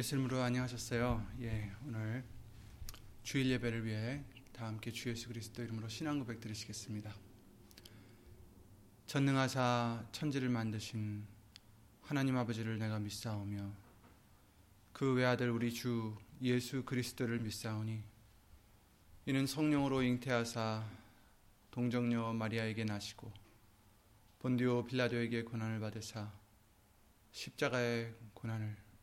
예수님으로 안녕하셨어요. 예, 오늘 주일 예배를 위해 다 함께 주 예수 그리스도 이름으로 신앙 고백 드리시겠습니다. 전능하사 천지를 만드신 하나님 아버지를 내가 믿사오며 그 외아들 우리 주 예수 그리스도를 믿사오니 이는 성령으로 잉태하사 동정녀 마리아에게 나시고 본디오 빌라도에게 고난을 받으사 십자가의 고난을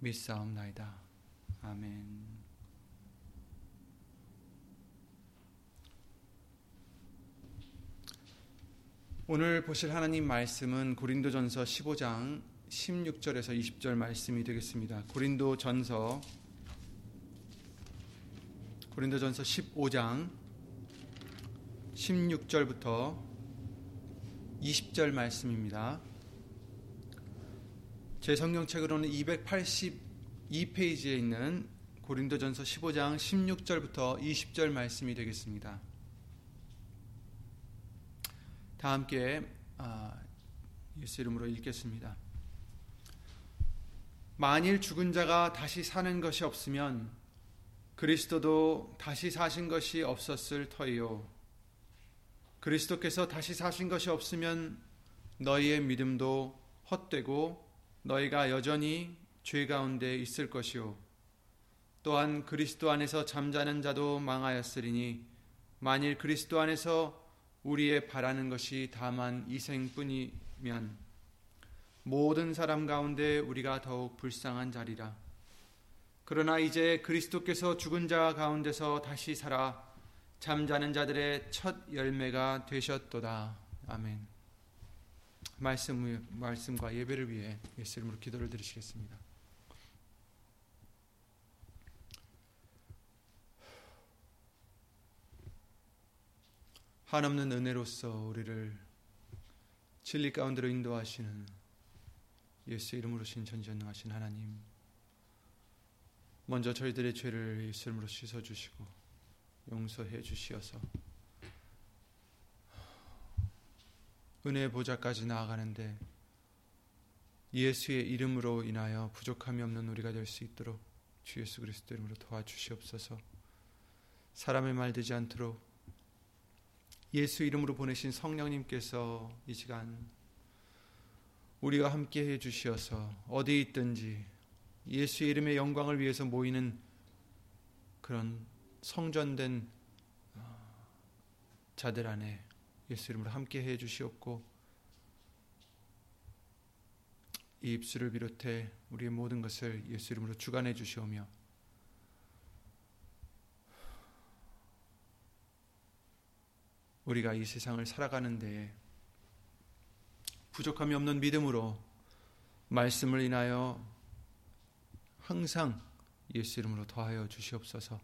믿사옵나이다. 아멘. 오늘 보실 하나님 말씀은 고린도전서 15장 16절에서 20절 말씀이 되겠습니다. 고린도전서 고린도전서 15장 16절부터 20절 말씀입니다. 제 성경책으로는 282페이지에 있는 고린도전서 15장 16절부터 20절 말씀이 되겠습니다. 다 함께 아, 예수 이름으로 읽겠습니다. 만일 죽은 자가 다시 사는 것이 없으면 그리스도도 다시 사신 것이 없었을 터이요. 그리스도께서 다시 사신 것이 없으면 너희의 믿음도 헛되고 너희가 여전히 죄 가운데 있을 것이요. 또한 그리스도 안에서 잠자는 자도 망하였으리니 만일 그리스도 안에서 우리의 바라는 것이 다만 이생뿐이면 모든 사람 가운데 우리가 더욱 불쌍한 자리라. 그러나 이제 그리스도께서 죽은 자 가운데서 다시 살아 잠자는 자들의 첫 열매가 되셨도다. 아멘. 말씀, 말씀과 예배를 위해 예수 이름으로 기도를 드리시겠습니다. 한없는 은혜로서 우리를 진리 가운데로 인도하시는 예수 이름으로 신 전전능하신 하나님 먼저 저희들의 죄를 예수 이름으로 씻어주시고 용서해 주시어서 은혜의 보좌까지 나아가는데 예수의 이름으로 인하여 부족함이 없는 우리가 될 수 있도록 주 예수 그리스도 이름으로 도와주시옵소서. 사람의 말 되지 않도록 예수 이름으로 보내신 성령님께서 이 시간 우리가 함께 해 주시어서 어디 있든지 예수 이름의 영광을 위해서 모이는 그런 성전된 어, 자들 안에 예수 이름으로 함께 해 주시옵고 이 입술을 비롯해 우리의 모든 것을 예수 이름으로 주관해 주시오며 우리가 이 세상을 살아가는 데 부족함이 없는 믿음으로 말씀을 인하여 항상 예수 이름으로 더하여 주시옵소서.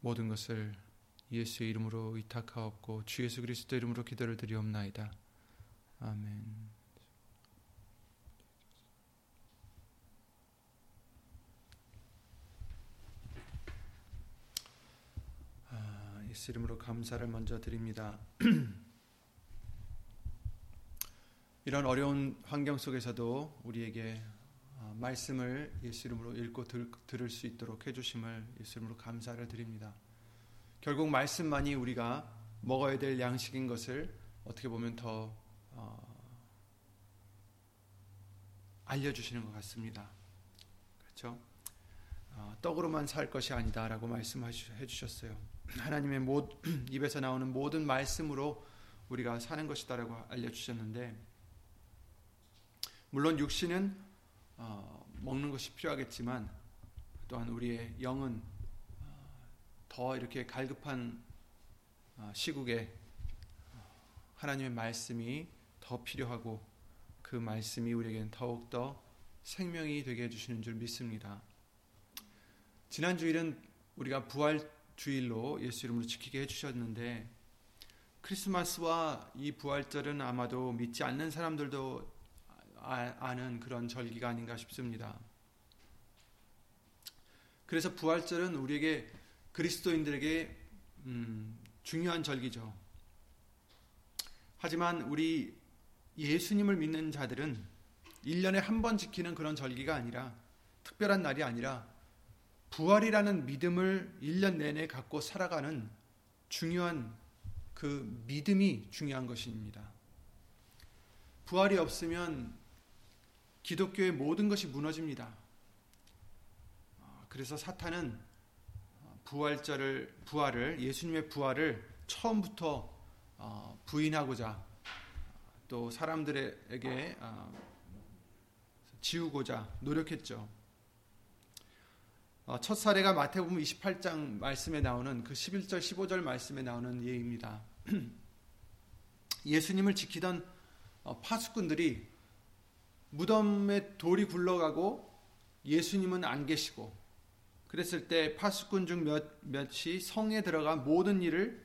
모든 것을 예수의 이름으로 의탁하옵고 주 예수 그리스도 이름으로 기도를 드리옵나이다. 아멘. 아, 예수 이름으로 감사를 먼저 드립니다. 이런 어려운 환경 속에서도 우리에게 아, 말씀을 예수 이름으로 읽고 들, 들을 수 있도록 해주심을 예수 이름으로 감사를 드립니다. 결국 말씀만이 우리가 먹어야 될 양식인 것을 어떻게 보면 더 어, 알려주시는 것 같습니다. 그렇죠? 어, 떡으로만 살 것이 아니다라고 말씀해 주셨어요. 하나님의 모, 입에서 나오는 모든 말씀으로 우리가 사는 것이다라고 알려주셨는데 물론 육신은 어, 먹는 것이 필요하겠지만 또한 우리의 영은 더 이렇게 갈급한 어, 시국에 하나님의 말씀이 더 필요하고 그 말씀이 우리에게는 더욱더 생명이 되게 해주시는 줄 믿습니다. 지난 주일은 우리가 부활 주일로 예수 이름으로 지키게 해주셨는데 크리스마스와 이 부활절은 아마도 믿지 않는 사람들도 아, 아는 그런 절기가 아닌가 싶습니다. 그래서 부활절은 우리에게 그리스도인들에게 음, 중요한 절기죠. 하지만 우리 예수님을 믿는 자들은 1년에 한 번 지키는 그런 절기가 아니라 특별한 날이 아니라 부활이라는 믿음을 1년 내내 갖고 살아가는 중요한 그 믿음이 중요한 것입니다. 부활이 없으면 기독교의 모든 것이 무너집니다. 그래서 사탄은 부활절을 부활을 예수님의 부활을 처음부터 어, 부인하고자 또 사람들에게 어, 지우고자 노력했죠. 어, 첫 사례가 마태복음 28장 말씀에 나오는 그 11절 15절 말씀에 나오는 예입니다. 예수님을 지키던 파수꾼들이 무덤에 돌이 굴러가고 예수님은 안 계시고 그랬을 때 파수꾼 중 몇, 몇이 성에 들어가 모든 일을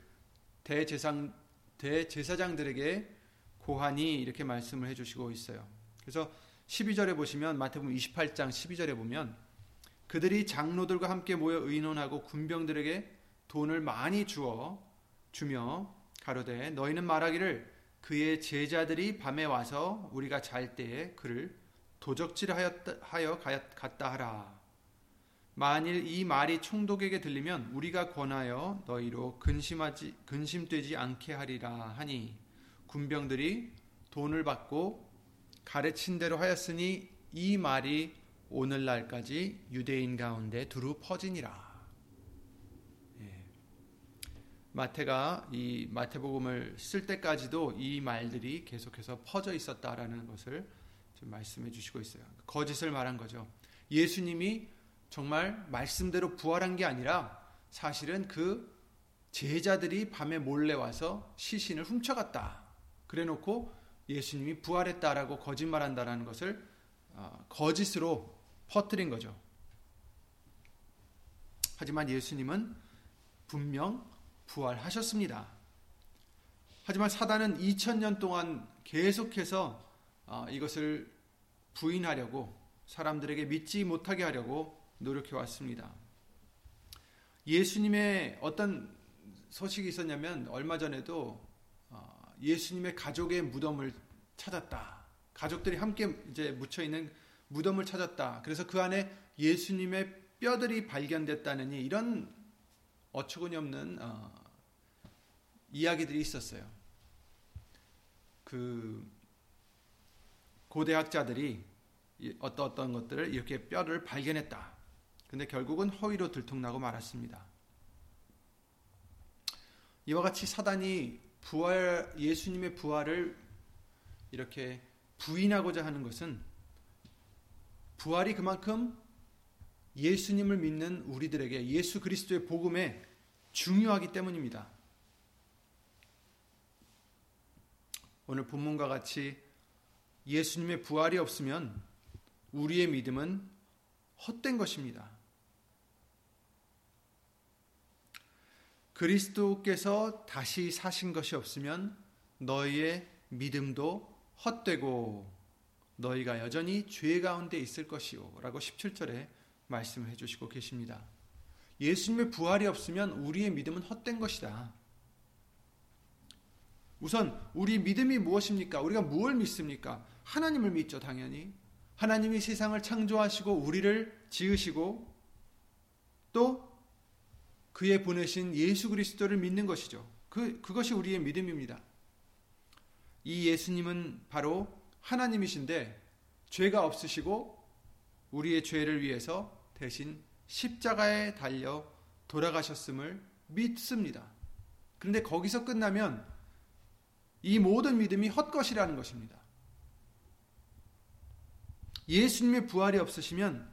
대제상, 대제사장들에게 고하니 이렇게 말씀을 해주시고 있어요. 그래서 12절에 보시면 마태복음 28장 12절에 보면 그들이 장로들과 함께 모여 의논하고 군병들에게 돈을 많이 주어 주며 가로되 너희는 말하기를 그의 제자들이 밤에 와서 우리가 잘 때에 그를 도적질하여 갔다 하라. 만일 이 말이 총독에게 들리면 우리가 권하여 너희로 근심하지 근심되지 않게 하리라 하니 군병들이 돈을 받고 가르친 대로 하였으니 이 말이 오늘날까지 유대인 가운데 두루 퍼지니라. 예. 마태가 이 마태복음을 쓸 때까지도 이 말들이 계속해서 퍼져 있었다라는 것을 좀 말씀해 주시고 있어요. 거짓을 말한 거죠. 예수님이 정말 말씀대로 부활한 게 아니라 사실은 그 제자들이 밤에 몰래 와서 시신을 훔쳐갔다. 그래 놓고 예수님이 부활했다라고 거짓말한다라는 것을 어, 거짓으로 퍼뜨린 거죠. 하지만 예수님은 분명 부활하셨습니다. 하지만 사단은 2000년 동안 계속해서 어, 이것을 부인하려고 사람들에게 믿지 못하게 하려고 노력해 왔습니다. 예수님의 어떤 소식이 있었냐면 얼마 전에도 어, 예수님의 가족의 무덤을 찾았다. 가족들이 함께 이제 묻혀 있는 무덤을 찾았다. 그래서 그 안에 예수님의 뼈들이 발견됐다느니 이런 어처구니 없는 어, 이야기들이 있었어요. 그 고대학자들이 어떤 어떤 것들을 이렇게 뼈를 발견했다. 근데 결국은 허위로 들통나고 말았습니다. 이와 같이 사단이 부활 예수님의 부활을 이렇게 부인하고자 하는 것은 부활이 그만큼 예수님을 믿는 우리들에게 예수 그리스도의 복음에 중요하기 때문입니다. 오늘 본문과 같이 예수님의 부활이 없으면 우리의 믿음은 헛된 것입니다. 그리스도께서 다시 사신 것이 없으면 너희의 믿음도 헛되고 너희가 여전히 죄 가운데 있을 것이요. 라고 17절에 말씀을 해주시고 계십니다. 예수님의 부활이 없으면 우리의 믿음은 헛된 것이다. 우선 우리 믿음이 무엇입니까? 우리가 무엇을 믿습니까? 하나님을 믿죠, 당연히. 하나님이 세상을 창조하시고 우리를 지으시고 또 그의 보내신 예수 그리스도를 믿는 것이죠. 그, 그것이 우리의 믿음입니다. 이 예수님은 바로 하나님이신데 죄가 없으시고 우리의 죄를 위해서 대신 십자가에 달려 돌아가셨음을 믿습니다. 그런데 거기서 끝나면 이 모든 믿음이 헛것이라는 것입니다. 예수님의 부활이 없으시면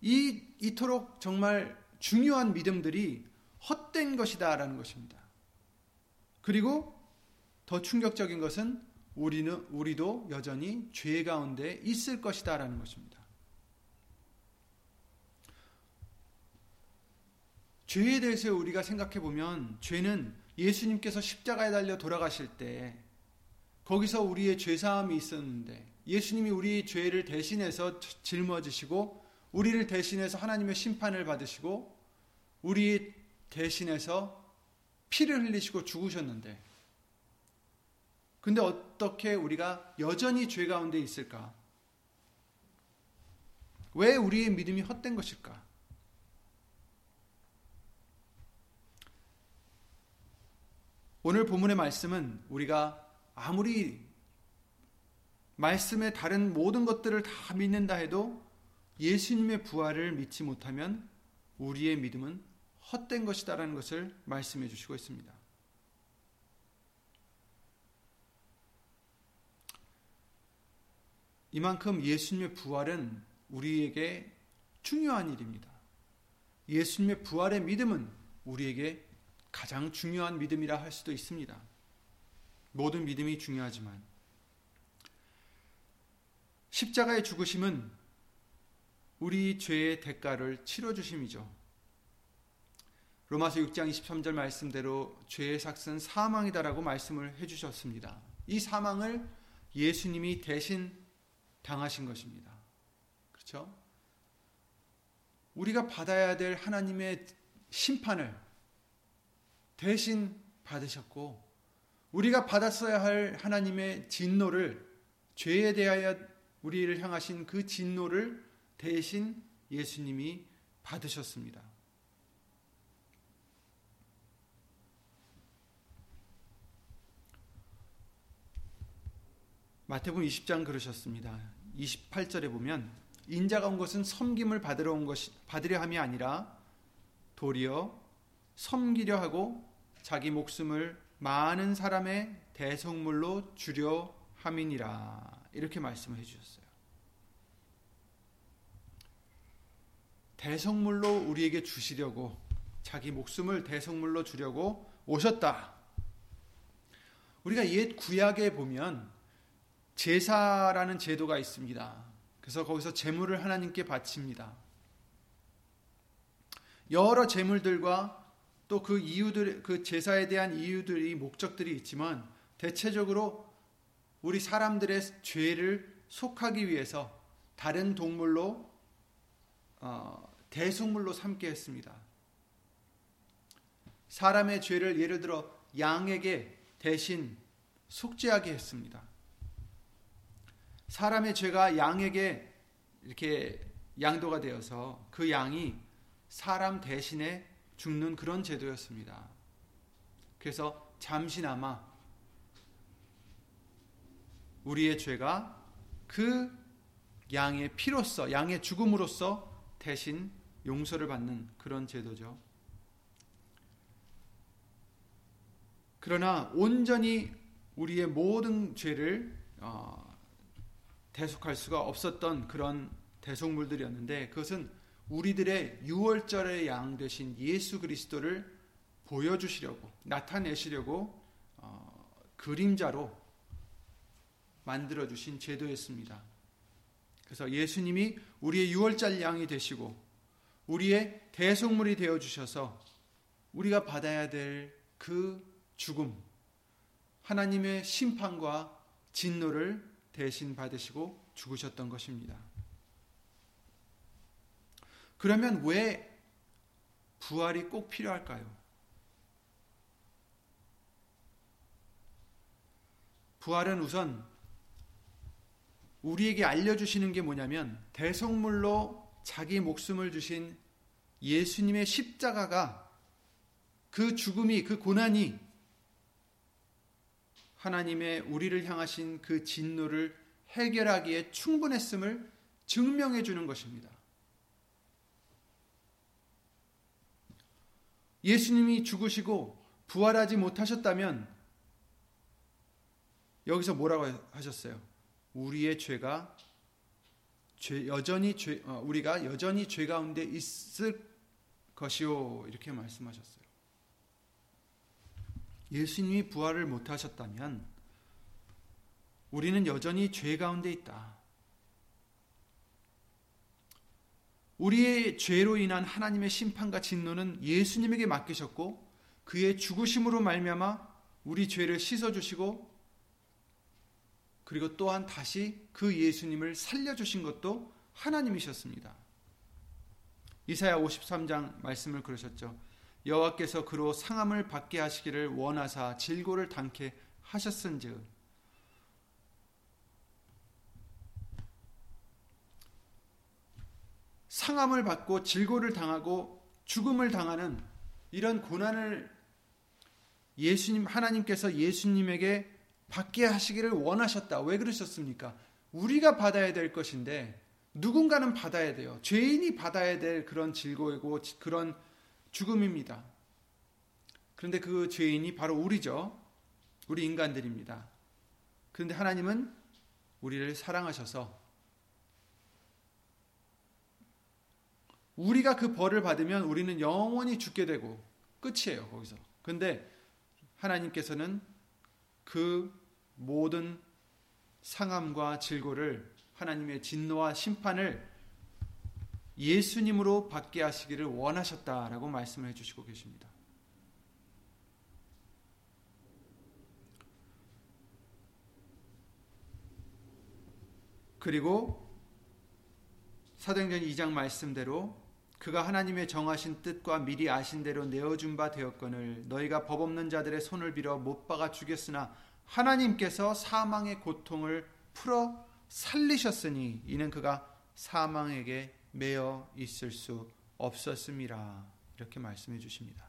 이 이토록 정말 중요한 믿음들이 헛된 것이다라는 것입니다. 그리고 더 충격적인 것은 우리는 우리도 여전히 죄 가운데 있을 것이다라는 것입니다. 죄에 대해서 우리가 생각해 보면 죄는 예수님께서 십자가에 달려 돌아가실 때 거기서 우리의 죄 사함이 있었는데 예수님이 우리의 죄를 대신해서 짊어지시고 우리를 대신해서 하나님의 심판을 받으시고 우리 대신해서 피를 흘리시고 죽으셨는데 근데 어떻게 우리가 여전히 죄 가운데 있을까? 왜 우리의 믿음이 헛된 것일까? 오늘 본문의 말씀은 우리가 아무리 말씀의 다른 모든 것들을 다 믿는다 해도 예수님의 부활을 믿지 못하면 우리의 믿음은 헛된 것이다라는 것을 말씀해 주시고 있습니다. 이만큼 예수님의 부활은 우리에게 중요한 일입니다. 예수님의 부활의 믿음은 우리에게 가장 중요한 믿음이라 할 수도 있습니다. 모든 믿음이 중요하지만 십자가의 죽으심은 우리 죄의 대가를 치러 주심이죠. 로마서 6장 23절 말씀대로 죄의 삭은 사망이다라고 말씀을 해 주셨습니다. 이 사망을 예수님이 대신 당하신 것입니다. 그렇죠? 우리가 받아야 될 하나님의 심판을 대신 받으셨고 우리가 받았어야 할 하나님의 진노를 죄에 대하여 우리를 향하신 그 진노를 대신 예수님이 받으셨습니다. 마태복음 20장 그러셨습니다. 28절에 보면 인자가 온 것은 섬김을 받으러 온 것이 받으려 함이 아니라 도리어 섬기려 하고 자기 목숨을 많은 사람의 대성물로 주려 함이니라 이렇게 말씀을 해 주셨어요. 대성물로 우리에게 주시려고 자기 목숨을 대성물로 주려고 오셨다. 우리가 옛 구약에 보면 제사라는 제도가 있습니다. 그래서 거기서 제물을 하나님께 바칩니다. 여러 제물들과 또 그 이유들, 그 제사에 대한 이유들이 목적들이 있지만 대체적으로 우리 사람들의 죄를 속하기 위해서 다른 동물로 어, 대속물로 삼게 했습니다. 사람의 죄를 예를 들어 양에게 대신 속죄하게 했습니다. 사람의 죄가 양에게 이렇게 양도가 되어서 그 양이 사람 대신에 죽는 그런 제도였습니다. 그래서 잠시나마 우리의 죄가 그 양의 피로서, 양의 죽음으로써 대신 용서를 받는 그런 제도죠. 그러나 온전히 우리의 모든 죄를 어, 대속할 수가 없었던 그런 대속물들이었는데 그것은 우리들의 유월절의 양 되신 예수 그리스도를 보여주시려고 나타내시려고 어, 그림자로 만들어 주신 제도였습니다. 그래서 예수님이 우리의 유월절 양이 되시고 우리의 대속물이 되어 주셔서 우리가 받아야 될 그 죽음 하나님의 심판과 진노를 대신 받으시고 죽으셨던 것입니다. 그러면 왜 부활이 꼭 필요할까요? 부활은 우선 우리에게 알려주시는 게 뭐냐면 대성물로 자기 목숨을 주신 예수님의 십자가가 그 죽음이 그 고난이 하나님의 우리를 향하신 그 진노를 해결하기에 충분했음을 증명해 주는 것입니다. 예수님이 죽으시고 부활하지 못하셨다면 여기서 뭐라고 하셨어요? 우리의 죄가 죄, 여전히 죄, 어, 우리가 여전히 죄 가운데 있을 것이요 이렇게 말씀하셨어요. 예수님이 부활을 못 하셨다면 우리는 여전히 죄 가운데 있다. 우리의 죄로 인한 하나님의 심판과 진노는 예수님에게 맡기셨고 그의 죽으심으로 말미암아 우리 죄를 씻어 주시고 그리고 또한 다시 그 예수님을 살려 주신 것도 하나님이셨습니다. 이사야 53장 말씀을 그러셨죠. 여호와께서 그로 상함을 받게 하시기를 원하사 질고를 당케 하셨은즉 상함을 받고 질고를 당하고 죽음을 당하는 이런 고난을 예수님 하나님께서 예수님에게 받게 하시기를 원하셨다. 왜 그러셨습니까? 우리가 받아야 될 것인데 누군가는 받아야 돼요. 죄인이 받아야 될 그런 질고이고 그런 죽음입니다. 그런데 그 죄인이 바로 우리죠. 우리 인간들입니다. 그런데 하나님은 우리를 사랑하셔서 우리가 그 벌을 받으면 우리는 영원히 죽게 되고 끝이에요, 거기서. 근데 하나님께서는 그 모든 상함과 질고를 하나님의 진노와 심판을 예수님으로 받게 하시기를 원하셨다라고 말씀을 해주시고 계십니다. 그리고 사도행전 2장 말씀대로 그가 하나님의 정하신 뜻과 미리 아신 대로 내어준 바 되었거늘 너희가 법 없는 자들의 손을 빌어 못 박아 죽였으나 하나님께서 사망의 고통을 풀어 살리셨으니 이는 그가 사망에게 매여 있을 수 없었음이라 이렇게 말씀해 주십니다.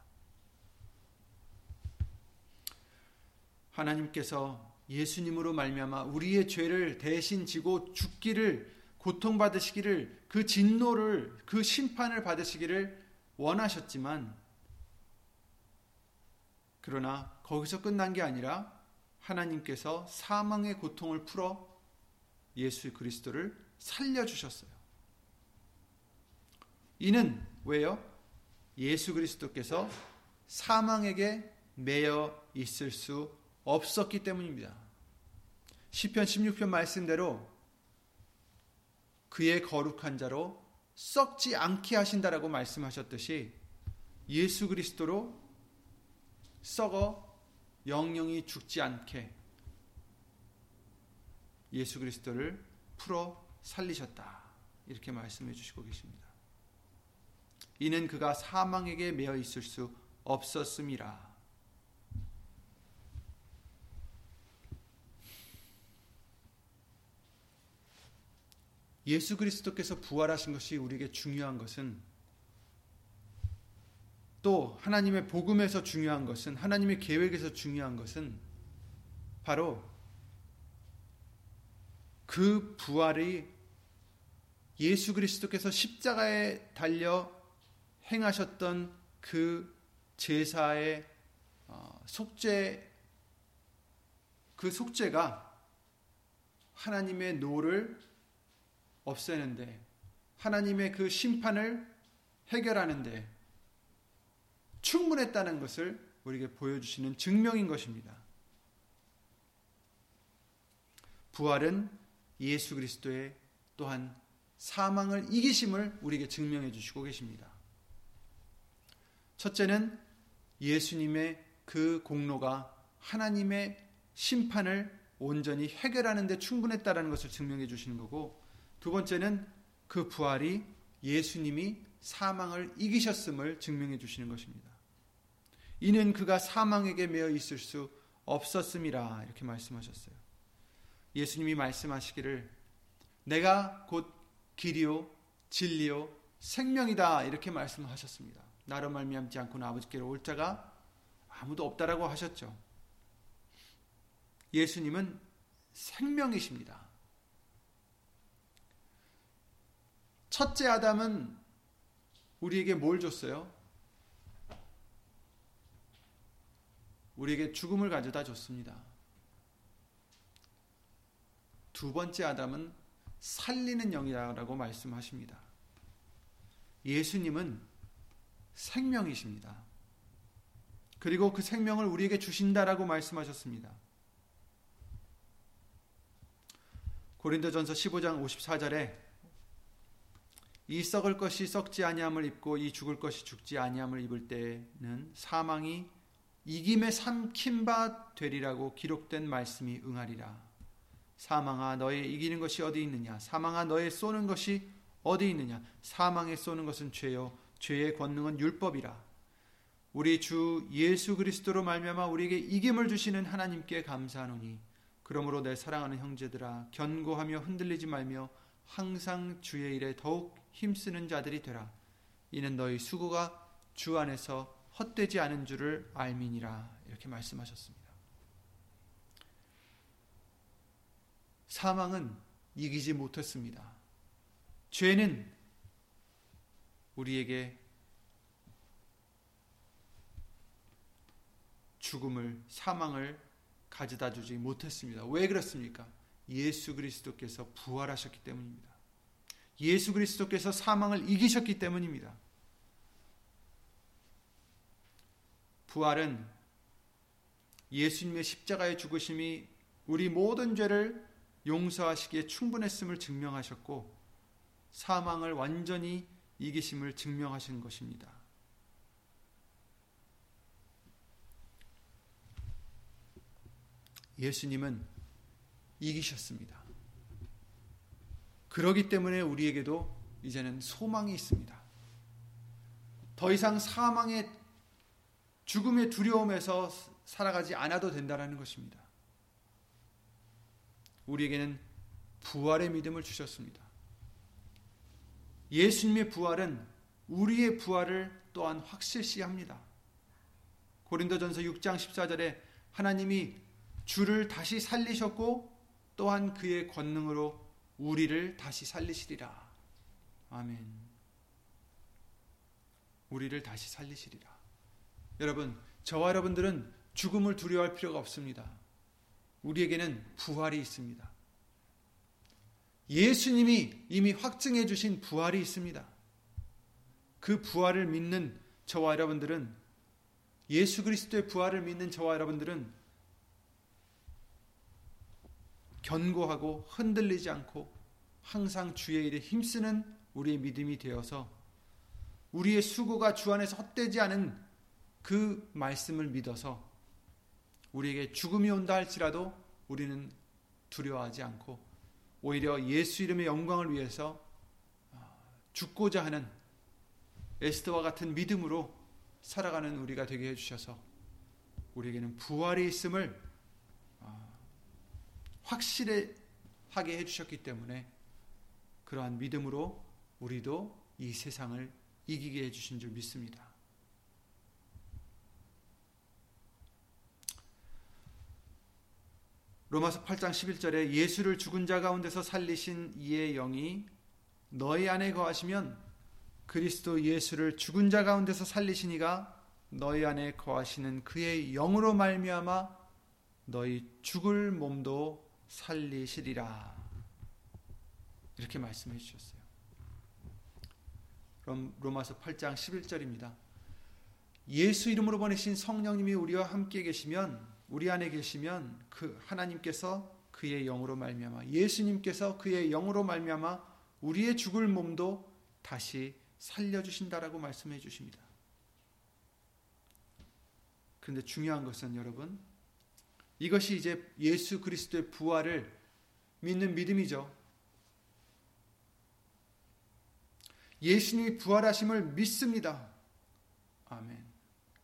하나님께서 예수님으로 말미암아 우리의 죄를 대신 지고 죽기를 고통받으시기를 그 진노를 그 심판을 받으시기를 원하셨지만 그러나 거기서 끝난 게 아니라 하나님께서 사망의 고통을 풀어 예수 그리스도를 살려 주셨어요. 이는 왜요? 예수 그리스도께서 사망에게 매여 있을 수 없었기 때문입니다. 시편 16편 말씀대로 그의 거룩한 자로 썩지 않게 하신다라고 말씀하셨듯이 예수 그리스도로 썩어 영영이 죽지 않게 예수 그리스도를 풀어 살리셨다. 이렇게 말씀해 주시고 계십니다. 이는 그가 사망에게 매어 있을 수 없었음이라. 예수 그리스도께서 부활하신 것이 우리에게 중요한 것은 또 하나님의 복음에서 중요한 것은 하나님의 계획에서 중요한 것은 바로 그 부활이 예수 그리스도께서 십자가에 달려 행하셨던 그 제사의 어, 속죄 그 속죄가 하나님의 노를 없애는데 하나님의 그 심판을 해결하는데 충분했다는 것을 우리에게 보여주시는 증명인 것입니다. 부활은 예수 그리스도의 또한 사망을 이기심을 우리에게 증명해 주시고 계십니다. 첫째는 예수님의 그 공로가 하나님의 심판을 온전히 해결하는 데 충분했다라는 것을 증명해 주시는 거고 두 번째는 그 부활이 예수님이 사망을 이기셨음을 증명해 주시는 것입니다. 이는 그가 사망에게 매어 있을 수 없었음이라 이렇게 말씀하셨어요. 예수님이 말씀하시기를 내가 곧 길이요 진리요 생명이다 이렇게 말씀하셨습니다. 나로 말미암지 않고는 아버지께로 올 자가 아무도 없다라고 하셨죠. 예수님은 생명이십니다. 첫째 아담은 우리에게 뭘 줬어요? 우리에게 죽음을 가져다 줬습니다. 두 번째 아담은 살리는 영이라고 말씀하십니다. 예수님은 생명이십니다. 그리고 그 생명을 우리에게 주신다라고 말씀하셨습니다. 고린도전서 15장 54절에 이 썩을 것이 썩지 아니함을 입고 이 죽을 것이 죽지 아니함을 입을 때는 사망이 이김에 삼킨 바 되리라고 기록된 말씀이 응하리라. 사망아 너의 이기는 것이 어디 있느냐? 사망아 너의 쏘는 것이 어디 있느냐? 사망에 쏘는 것은 죄요 죄의 권능은 율법이라. 우리 주 예수 그리스도로 말미암아 우리에게 이김을 주시는 하나님께 감사하노니 그러므로 내 사랑하는 형제들아 견고하며 흔들리지 말며 항상 주의 일에 더욱 힘쓰는 자들이 되라. 이는 너희 수고가 주 안에서 헛되지 않은 줄을 알미니라. 이렇게 말씀하셨습니다. 사망은 이기지 못했습니다. 죄는 우리에게 죽음을, 사망을 가져다 주지 못했습니다. 왜 그렇습니까? 예수 그리스도께서 부활하셨기 때문입니다. 예수 그리스도께서 사망을 이기셨기 때문입니다. 부활은 예수님의 십자가의 죽으심이 우리 모든 죄를 용서하시기에 충분했음을 증명하셨고 사망을 완전히 이기심을 증명하신 것입니다. 예수님은 이기셨습니다. 그러기 때문에 우리에게도 이제는 소망이 있습니다. 더 이상 사망의 죽음의 두려움에서 살아가지 않아도 된다는 것입니다. 우리에게는 부활의 믿음을 주셨습니다. 예수님의 부활은 우리의 부활을 또한 확실시 합니다. 고린도전서 6장 14절에 하나님이 주를 다시 살리셨고 또한 그의 권능으로 우리를 다시 살리시리라. 아멘. 우리를 다시 살리시리라. 여러분, 저와 여러분들은 죽음을 두려워할 필요가 없습니다. 우리에게는 부활이 있습니다. 예수님이 이미 확증해 주신 부활이 있습니다. 그 부활을 믿는 저와 여러분들은 예수 그리스도의 부활을 믿는 저와 여러분들은 견고하고 흔들리지 않고 항상 주의 일에 힘쓰는 우리의 믿음이 되어서 우리의 수고가 주 안에서 헛되지 않은 그 말씀을 믿어서 우리에게 죽음이 온다 할지라도 우리는 두려워하지 않고 오히려 예수 이름의 영광을 위해서 어, 죽고자 하는 에스더와 같은 믿음으로 살아가는 우리가 되게 해주셔서 우리에게는 부활이 있음을 확실하게 해주셨기 때문에 그러한 믿음으로 우리도 이 세상을 이기게 해주신 줄 믿습니다. 로마서 8장 11절에 예수를 죽은 자 가운데서 살리신 이의 영이 너희 안에 거하시면 그리스도 예수를 죽은 자 가운데서 살리시니가 너희 안에 거하시는 그의 영으로 말미암아 너희 죽을 몸도 살리시리라. 이렇게 말씀해 주셨어요. 그럼 로마서 8장 11절입니다. 예수 이름으로 보내신 성령님이 우리와 함께 계시면 우리 안에 계시면 그 하나님께서 그의 영으로 말미암아 예수님께서 그의 영으로 말미암아 우리의 죽을 몸도 다시 살려 주신다라고 말씀해 주십니다. 그런데 중요한 것은 여러분 이것이 이제 예수 그리스도의 부활을 믿는 믿음이죠. 예수님이 부활하심을 믿습니다. 아멘.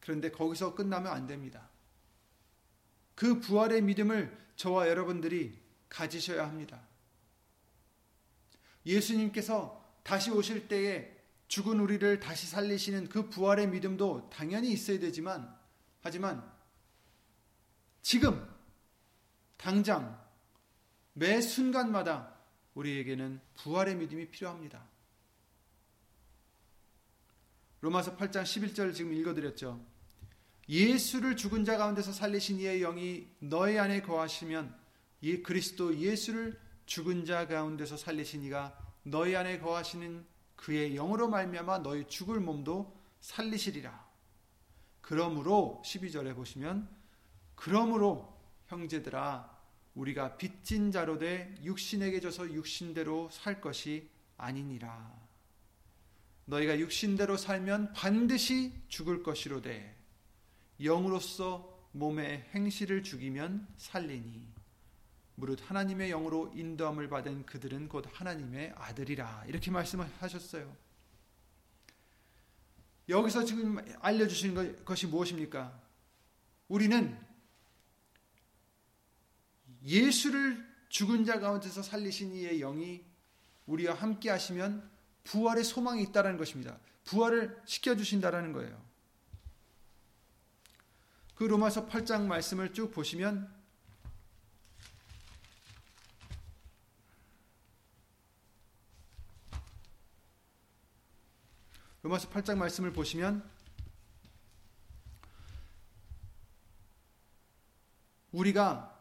그런데 거기서 끝나면 안 됩니다. 그 부활의 믿음을 저와 여러분들이 가지셔야 합니다. 예수님께서 다시 오실 때에 죽은 우리를 다시 살리시는 그 부활의 믿음도 당연히 있어야 되지만, 하지만 지금 당장 매 순간마다 우리에게는 부활의 믿음이 필요합니다. 로마서 8장 11절 지금 읽어드렸죠. 예수를 죽은 자 가운데서 살리신 이의 영이 너희 안에 거하시면 이 그리스도 예수를 죽은 자 가운데서 살리신 이가 너희 안에 거하시는 그의 영으로 말미암아 너희 죽을 몸도 살리시리라. 그러므로 12절에 보시면 그러므로 형제들아 우리가 빚진 자로 돼 육신에게 져서 육신대로 살 것이 아니니라. 너희가 육신대로 살면 반드시 죽을 것이로되 영으로서 몸의 행실을 죽이면 살리니 무릇 하나님의 영으로 인도함을 받은 그들은 곧 하나님의 아들이라 이렇게 말씀하셨어요. 여기서 지금 알려주신 것이 무엇입니까? 우리는 예수를 죽은 자 가운데서 살리신 이의 영이 우리와 함께 하시면 부활의 소망이 있다는 것입니다. 부활을 시켜 주신다라는 거예요. 그 로마서 8장 말씀을 쭉 보시면 로마서 8장 말씀을 보시면 우리가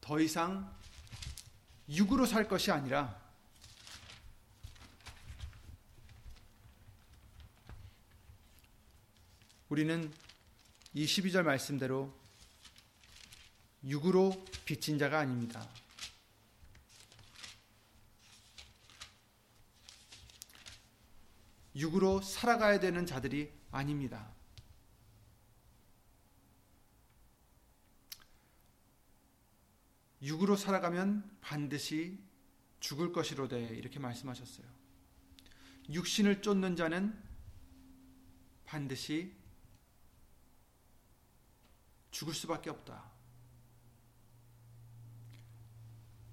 더 이상 육으로 살 것이 아니라 우리는 이 12절 말씀대로 육으로 빚진 자가 아닙니다. 육으로 살아가야 되는 자들이 아닙니다. 육으로 살아가면 반드시 죽을 것이로되 이렇게 말씀하셨어요. 육신을 쫓는 자는 반드시 죽을 수밖에 없다.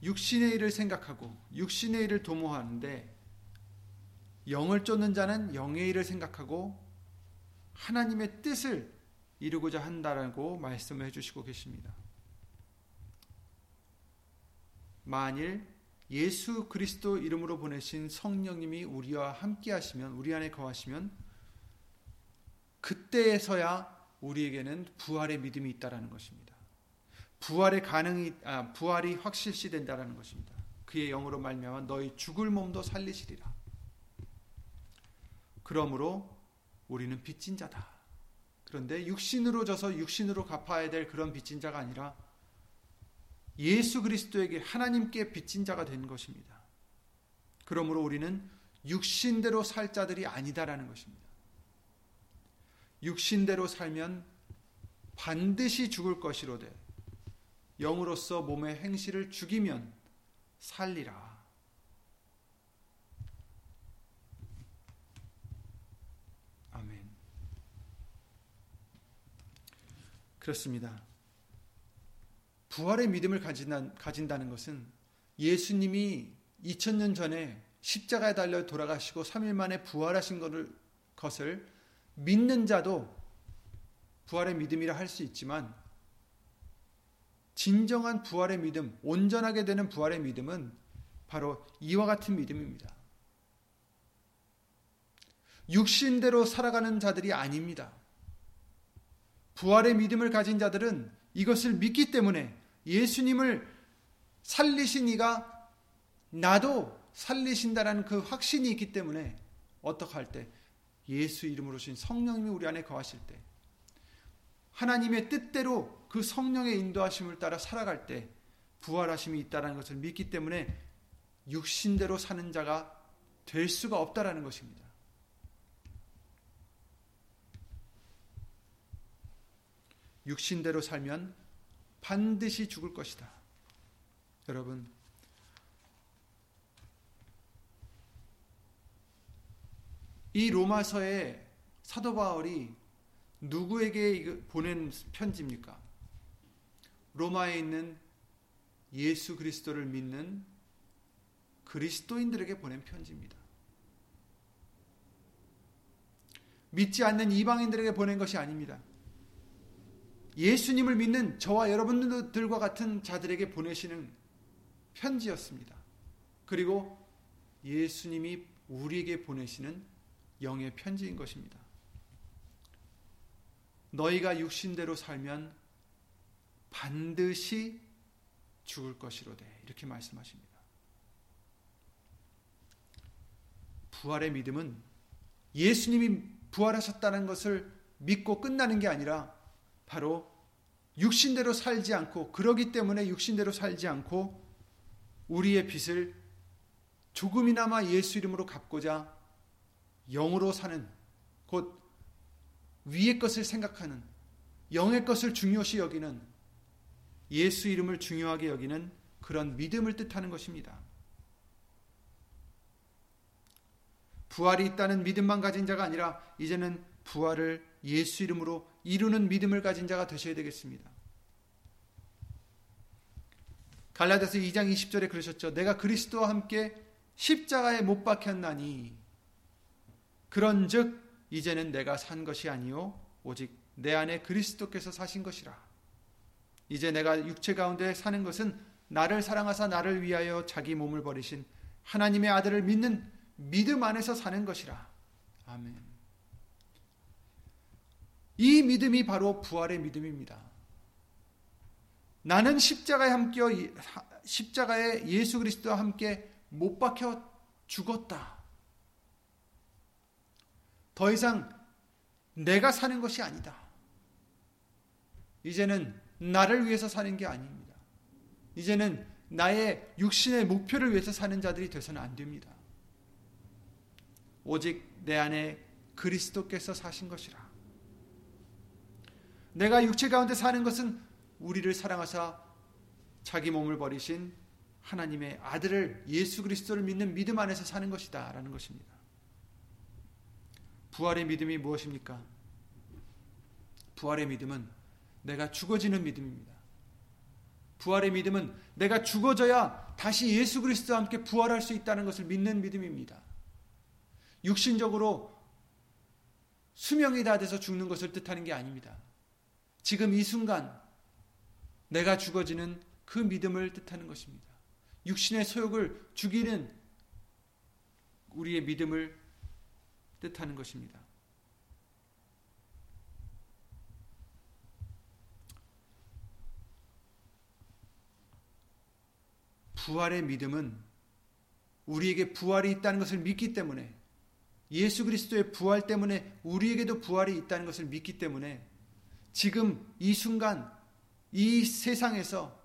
육신의 일을 생각하고 육신의 일을 도모하는데 영을 쫓는 자는 영의 일을 생각하고 하나님의 뜻을 이루고자 한다라고 말씀을 해주시고 계십니다. 만일 예수 그리스도 이름으로 보내신 성령님이 우리와 함께 하시면 우리 안에 거하시면 그때에서야 우리에게는 부활의 믿음이 있다라는 것입니다. 부활의 가능이 아, 부활이 확실시 된다라는 것입니다. 그의 영으로 말미암아 너희 죽을 몸도 살리시리라. 그러므로 우리는 빚진 자다. 그런데 육신으로 져서 육신으로 갚아야 될 그런 빚진 자가 아니라 예수 그리스도에게 하나님께 빚진 자가 된 것입니다. 그러므로 우리는 육신대로 살 자들이 아니다라는 것입니다. 육신대로 살면 반드시 죽을 것이로되 영으로서 몸의 행실을 죽이면 살리라. 아멘. 그렇습니다. 부활의 믿음을 가진다, 는 것은 예수님이 2000년 전에 십자가에 달려 돌아가시고 3일 만에 부활하신 것을 믿는 자도 부활의 믿음이라 할 수 있지만 진정한 부활의 믿음, 온전하게 되는 부활의 믿음은 바로 이와 같은 믿음입니다. 육신대로 살아가는 자들이 아닙니다. 부활의 믿음을 가진 자들은 이것을 믿기 때문에 예수님을 살리신 이가 나도 살리신다라는 그 확신이 있기 때문에 어떻게 할때 예수 이름으로 신 성령님이 우리 안에 거하실 때 하나님의 뜻대로 그 성령의 인도하심을 따라 살아갈 때 부활하심이 있다라는 것을 믿기 때문에 육신대로 사는 자가 될 수가 없다라는 것입니다. 육신대로 살면 반드시 죽을 것이다. 여러분, 이 로마서에 사도 바울이 누구에게 보낸 편지입니까? 로마에 있는 예수 그리스도를 믿는 그리스도인들에게 보낸 편지입니다. 믿지 않는 이방인들에게 보낸 것이 아닙니다. 예수님을 믿는 저와 여러분들과 같은 자들에게 보내시는 편지였습니다. 그리고 예수님이 우리에게 보내시는 영의 편지인 것입니다. 너희가 육신대로 살면 반드시 죽을 것이로되 이렇게 말씀하십니다. 부활의 믿음은 예수님이 부활하셨다는 것을 믿고 끝나는 게 아니라 바로 육신대로 살지 않고 그러기 때문에 육신대로 살지 않고 우리의 빚을 조금이나마 예수 이름으로 갚고자 영으로 사는 곧 위의 것을 생각하는 영의 것을 중요시 여기는 예수 이름을 중요하게 여기는 그런 믿음을 뜻하는 것입니다. 부활이 있다는 믿음만 가진 자가 아니라 이제는 부활을 예수 이름으로 이루는 믿음을 가진 자가 되셔야 되겠습니다. 갈라디아서 2장 20절에 그러셨죠. 내가 그리스도와 함께 십자가에 못 박혔나니 그런즉 이제는 내가 산 것이 아니요 오직 내 안에 그리스도께서 사신 것이라. 이제 내가 육체 가운데 사는 것은 나를 사랑하사 나를 위하여 자기 몸을 버리신 하나님의 아들을 믿는 믿음 안에서 사는 것이라. 아멘. 이 믿음이 바로 부활의 믿음입니다. 나는 십자가에 함께 십자가에 예수 그리스도와 함께 못 박혀 죽었다. 더 이상 내가 사는 것이 아니다. 이제는 나를 위해서 사는 게 아닙니다. 이제는 나의 육신의 목표를 위해서 사는 자들이 되서는 안 됩니다. 오직 내 안에 그리스도께서 사신 것이라. 내가 육체 가운데 사는 것은 우리를 사랑하사 자기 몸을 버리신 하나님의 아들을 예수 그리스도를 믿는 믿음 안에서 사는 것이다 라는 것입니다. 부활의 믿음이 무엇입니까? 부활의 믿음은 내가 죽어지는 믿음입니다. 부활의 믿음은 내가 죽어져야 다시 예수 그리스도와 함께 부활할 수 있다는 것을 믿는 믿음입니다. 육신적으로 수명이 다 돼서 죽는 것을 뜻하는 게 아닙니다. 지금 이 순간 내가 죽어지는 그 믿음을 뜻하는 것입니다. 육신의 소욕을 죽이는 우리의 믿음을 뜻하는 것입니다. 부활의 믿음은 우리에게 부활이 있다는 것을 믿기 때문에 예수 그리스도의 부활 때문에 우리에게도 부활이 있다는 것을 믿기 때문에 지금 이 순간 이 세상에서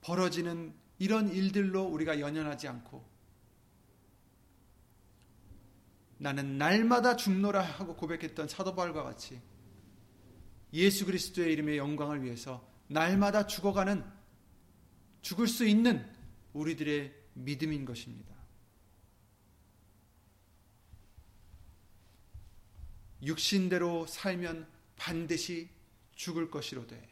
벌어지는 이런 일들로 우리가 연연하지 않고 나는 날마다 죽노라 하고 고백했던 사도 바울과 같이 예수 그리스도의 이름의 영광을 위해서 날마다 죽어가는 죽을 수 있는 우리들의 믿음인 것입니다. 육신대로 살면 반드시 죽을 것이로되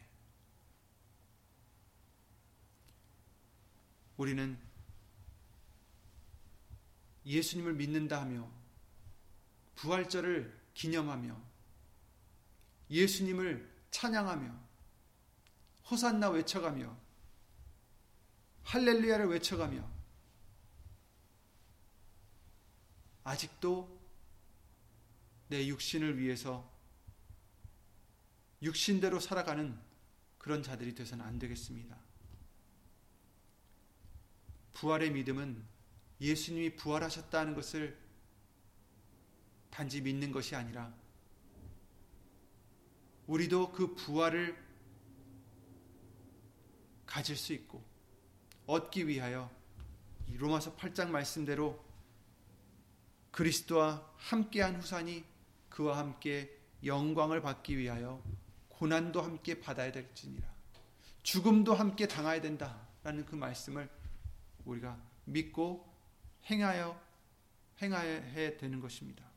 우리는 예수님을 믿는다 하며 부활절을 기념하며 예수님을 찬양하며 호산나 외쳐가며 할렐루야를 외쳐가며 아직도 내 육신을 위해서 육신대로 살아가는 그런 자들이 되서는 안 되겠습니다. 부활의 믿음은 예수님이 부활하셨다는 것을 단지 믿는 것이 아니라 우리도 그 부활을 가질 수 있고 얻기 위하여 로마서 8장 말씀대로 그리스도와 함께한 후산이 그와 함께 영광을 받기 위하여 고난도 함께 받아야 될지니라 죽음도 함께 당해야 된다라는 그 말씀을 우리가 믿고 행하여 행하야 되는 것입니다.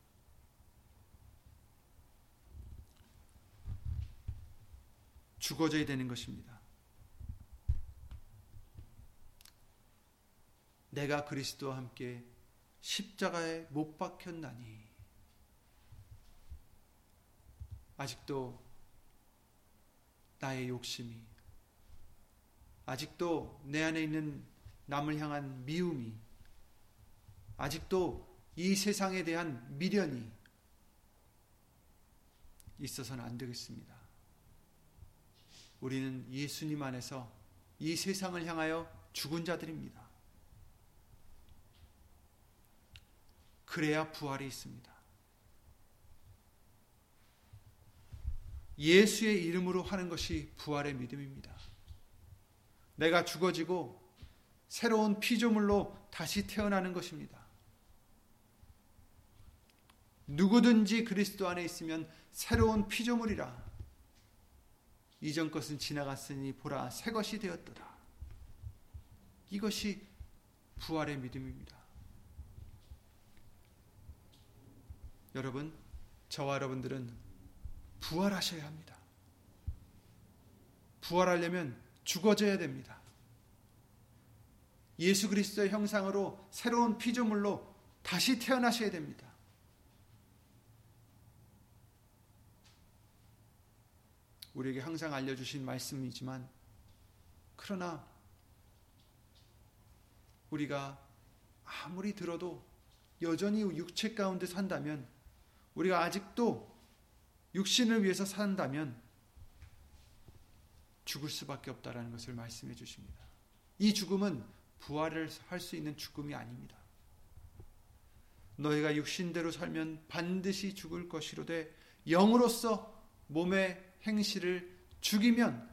죽어져야 되는 것입니다. 내가 그리스도와 함께 십자가에 못 박혔나니 아직도 나의 욕심이 아직도 내 안에 있는 남을 향한 미움이 아직도 이 세상에 대한 미련이 있어서는 안 되겠습니다. 우리는 예수님 안에서 이 세상을 향하여 죽은 자들입니다. 그래야 부활이 있습니다. 예수의 이름으로 하는 것이 부활의 믿음입니다. 내가 죽어지고 새로운 피조물로 다시 태어나는 것입니다. 누구든지 그리스도 안에 있으면 새로운 피조물이라. 이전 것은 지나갔으니 보라 새 것이 되었도다. 이것이 부활의 믿음입니다. 여러분, 저와 여러분들은 부활하셔야 합니다. 부활하려면 죽어져야 됩니다. 예수 그리스도의 형상으로 새로운 피조물로 다시 태어나셔야 됩니다. 우리에게 항상 알려주신 말씀이지만, 그러나 우리가 아무리 들어도 여전히 육체 가운데 산다면, 우리가 아직도 육신을 위해서 산다면 죽을 수밖에 없다라는 것을 말씀해 주십니다. 이 죽음은 부활을 할 수 있는 죽음이 아닙니다. 너희가 육신대로 살면 반드시 죽을 것이로되 영으로서 몸의 행실을 죽이면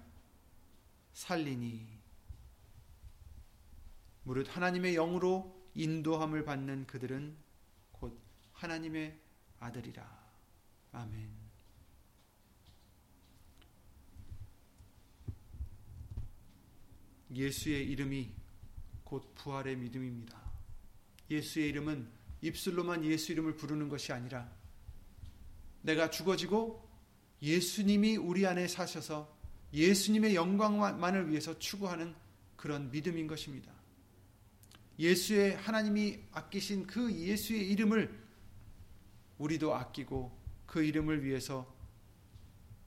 살리니 무릇 하나님의 영으로 인도함을 받는 그들은 곧 하나님의 아들이라. 아멘. 예수의 이름이 곧 부활의 믿음입니다. 예수의 이름은 입술로만 예수 이름을 부르는 것이 아니라 내가 죽어지고 예수님이 우리 안에 사셔서 예수님의 영광만을 위해서 추구하는 그런 믿음인 것입니다. 예수의 하나님이 아끼신 그 예수의 이름을 우리도 아끼고 그 이름을 위해서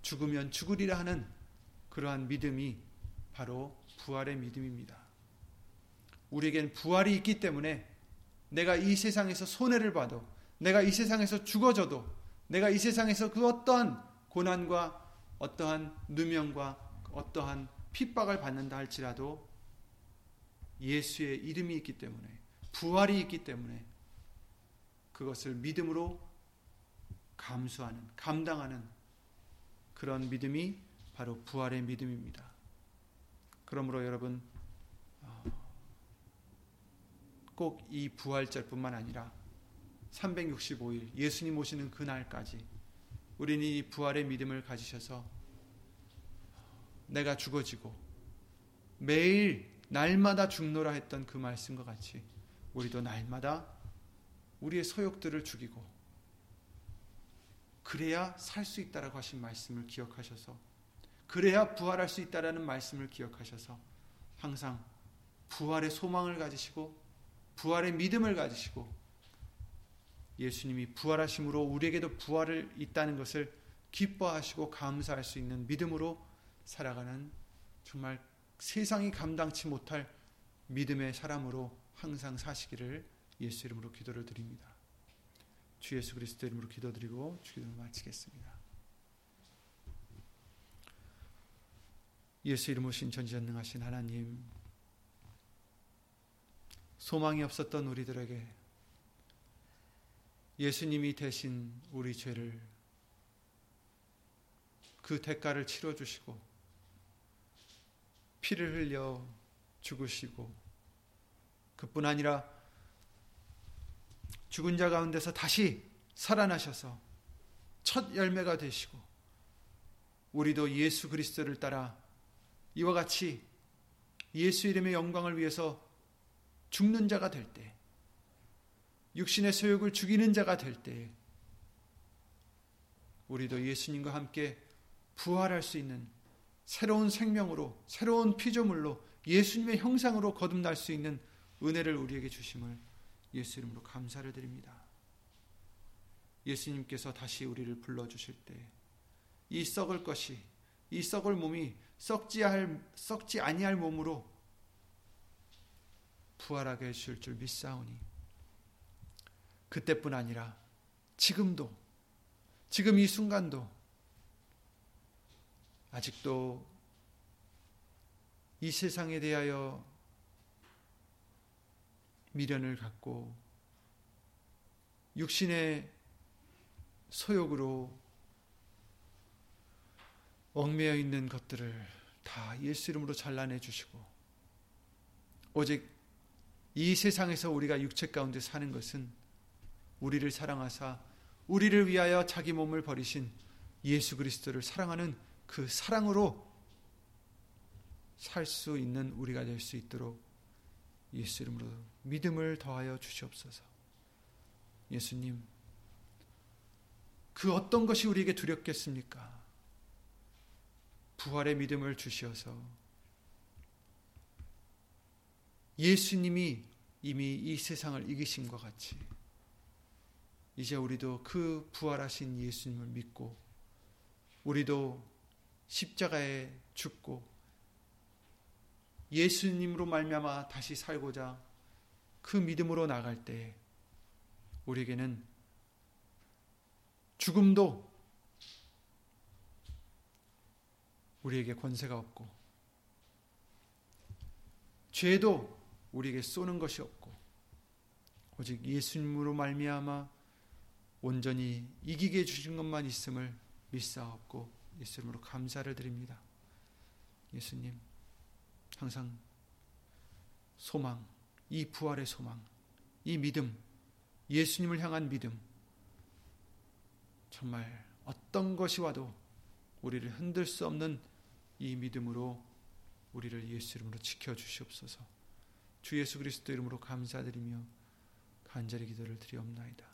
죽으면 죽으리라 하는 그러한 믿음이 바로 부활의 믿음입니다. 우리에겐 부활이 있기 때문에 내가 이 세상에서 손해를 봐도 내가 이 세상에서 죽어져도 내가 이 세상에서 그 어떠한 고난과 어떠한 누명과 어떠한 핍박을 받는다 할지라도 예수의 이름이 있기 때문에 부활이 있기 때문에 그것을 믿음으로 감수하는 감당하는 그런 믿음이 바로 부활의 믿음입니다. 그러므로 여러분 어, 꼭이 부활절뿐만 아니라 365일 예수님 오시는 그날까지 우리는 이 부활의 믿음을 가지셔서 내가 죽어지고 매일 날마다 죽노라 했던 그 말씀과 같이 우리도 날마다 우리의 소욕들을 죽이고 그래야 살 수 있다라고 하신 말씀을 기억하셔서 그래야 부활할 수 있다라는 말씀을 기억하셔서 항상 부활의 소망을 가지시고 부활의 믿음을 가지시고 예수님이 부활하심으로 우리에게도 부활을 있다는 것을 기뻐하시고 감사할 수 있는 믿음으로 살아가는 정말 세상이 감당치 못할 믿음의 사람으로 항상 사시기를 예수 이름으로 기도를 드립니다. 주 예수 그리스도 이름으로 기도드리고 주기도를 마치겠습니다. 예수 이름 오신 전지전능하신 하나님 소망이 없었던 우리들에게 예수님이 대신 우리 죄를 그 대가를 치러 주시고 피를 흘려 죽으시고 그뿐 아니라 죽은 자 가운데서 다시 살아나셔서 첫 열매가 되시고 우리도 예수 그리스도를 따라 이와 같이 예수 이름의 영광을 위해서 죽는 자가 될 때, 육신의 소욕을 죽이는 자가 될 때, 우리도 예수님과 함께 부활할 수 있는 새로운 생명으로, 새로운 피조물로 예수님의 형상으로 거듭날 수 있는 은혜를 우리에게 주심을 예수 이름으로 감사를 드립니다. 예수님께서 다시 우리를 불러 주실 때, 이 썩을 것이, 이 썩을 몸이 썩지, 할, 썩지 아니할 몸으로 부활하게 해 주실 줄 믿사오니 그때뿐 아니라 지금도 지금 이 순간도 아직도 이 세상에 대하여 미련을 갖고 육신의 소욕으로 얽매여 있는 것들을 다 예수 이름으로 잘라내 주시고 오직 이 세상에서 우리가 육체 가운데 사는 것은 우리를 사랑하사 우리를 위하여 자기 몸을 버리신 예수 그리스도를 사랑하는 그 사랑으로 살 수 있는 우리가 될 수 있도록 예수 이름으로 믿음을 더하여 주시옵소서. 예수님, 그 어떤 것이 우리에게 두렵겠습니까? 부활의 믿음을 주시어서 예수님이 이미 이 세상을 이기심과 같이 이제 우리도 그 부활하신 예수님을 믿고 우리도 십자가에 죽고 예수님으로 말미암아 다시 살고자 그 믿음으로 나갈 때 우리에게는 죽음도 우리에게 권세가 없고 죄도 우리에게 쏘는 것이 없고 오직 예수님으로 말미암아 온전히 이기게 해 주신 것만 있음을 믿사옵고 예수님으로 감사를 드립니다. 예수님 항상 소망, 이 부활의 소망, 이 믿음, 예수님을 향한 믿음 정말 어떤 것이 와도 우리를 흔들 수 없는 이 믿음으로 우리를 예수 이름으로 지켜 주시옵소서. 주 예수 그리스도 이름으로 감사드리며 간절히 기도를 드리옵나이다.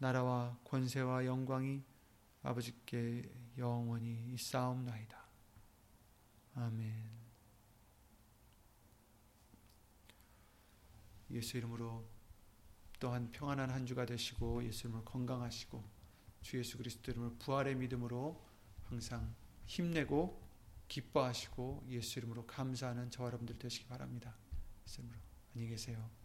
나라와 권세와 영광이 아버지께 영원히 있사옵나이다. 아멘 예수 이름으로 또한 평안한 한 주가 되시고 예수 이름으로 건강하시고 주 예수 그리스도 이름으로 부활의 믿음으로 항상 힘내고 기뻐하시고 예수 이름으로 감사하는 저와 여러분들 되시기 바랍니다. 예수 이름으로 안녕히 계세요.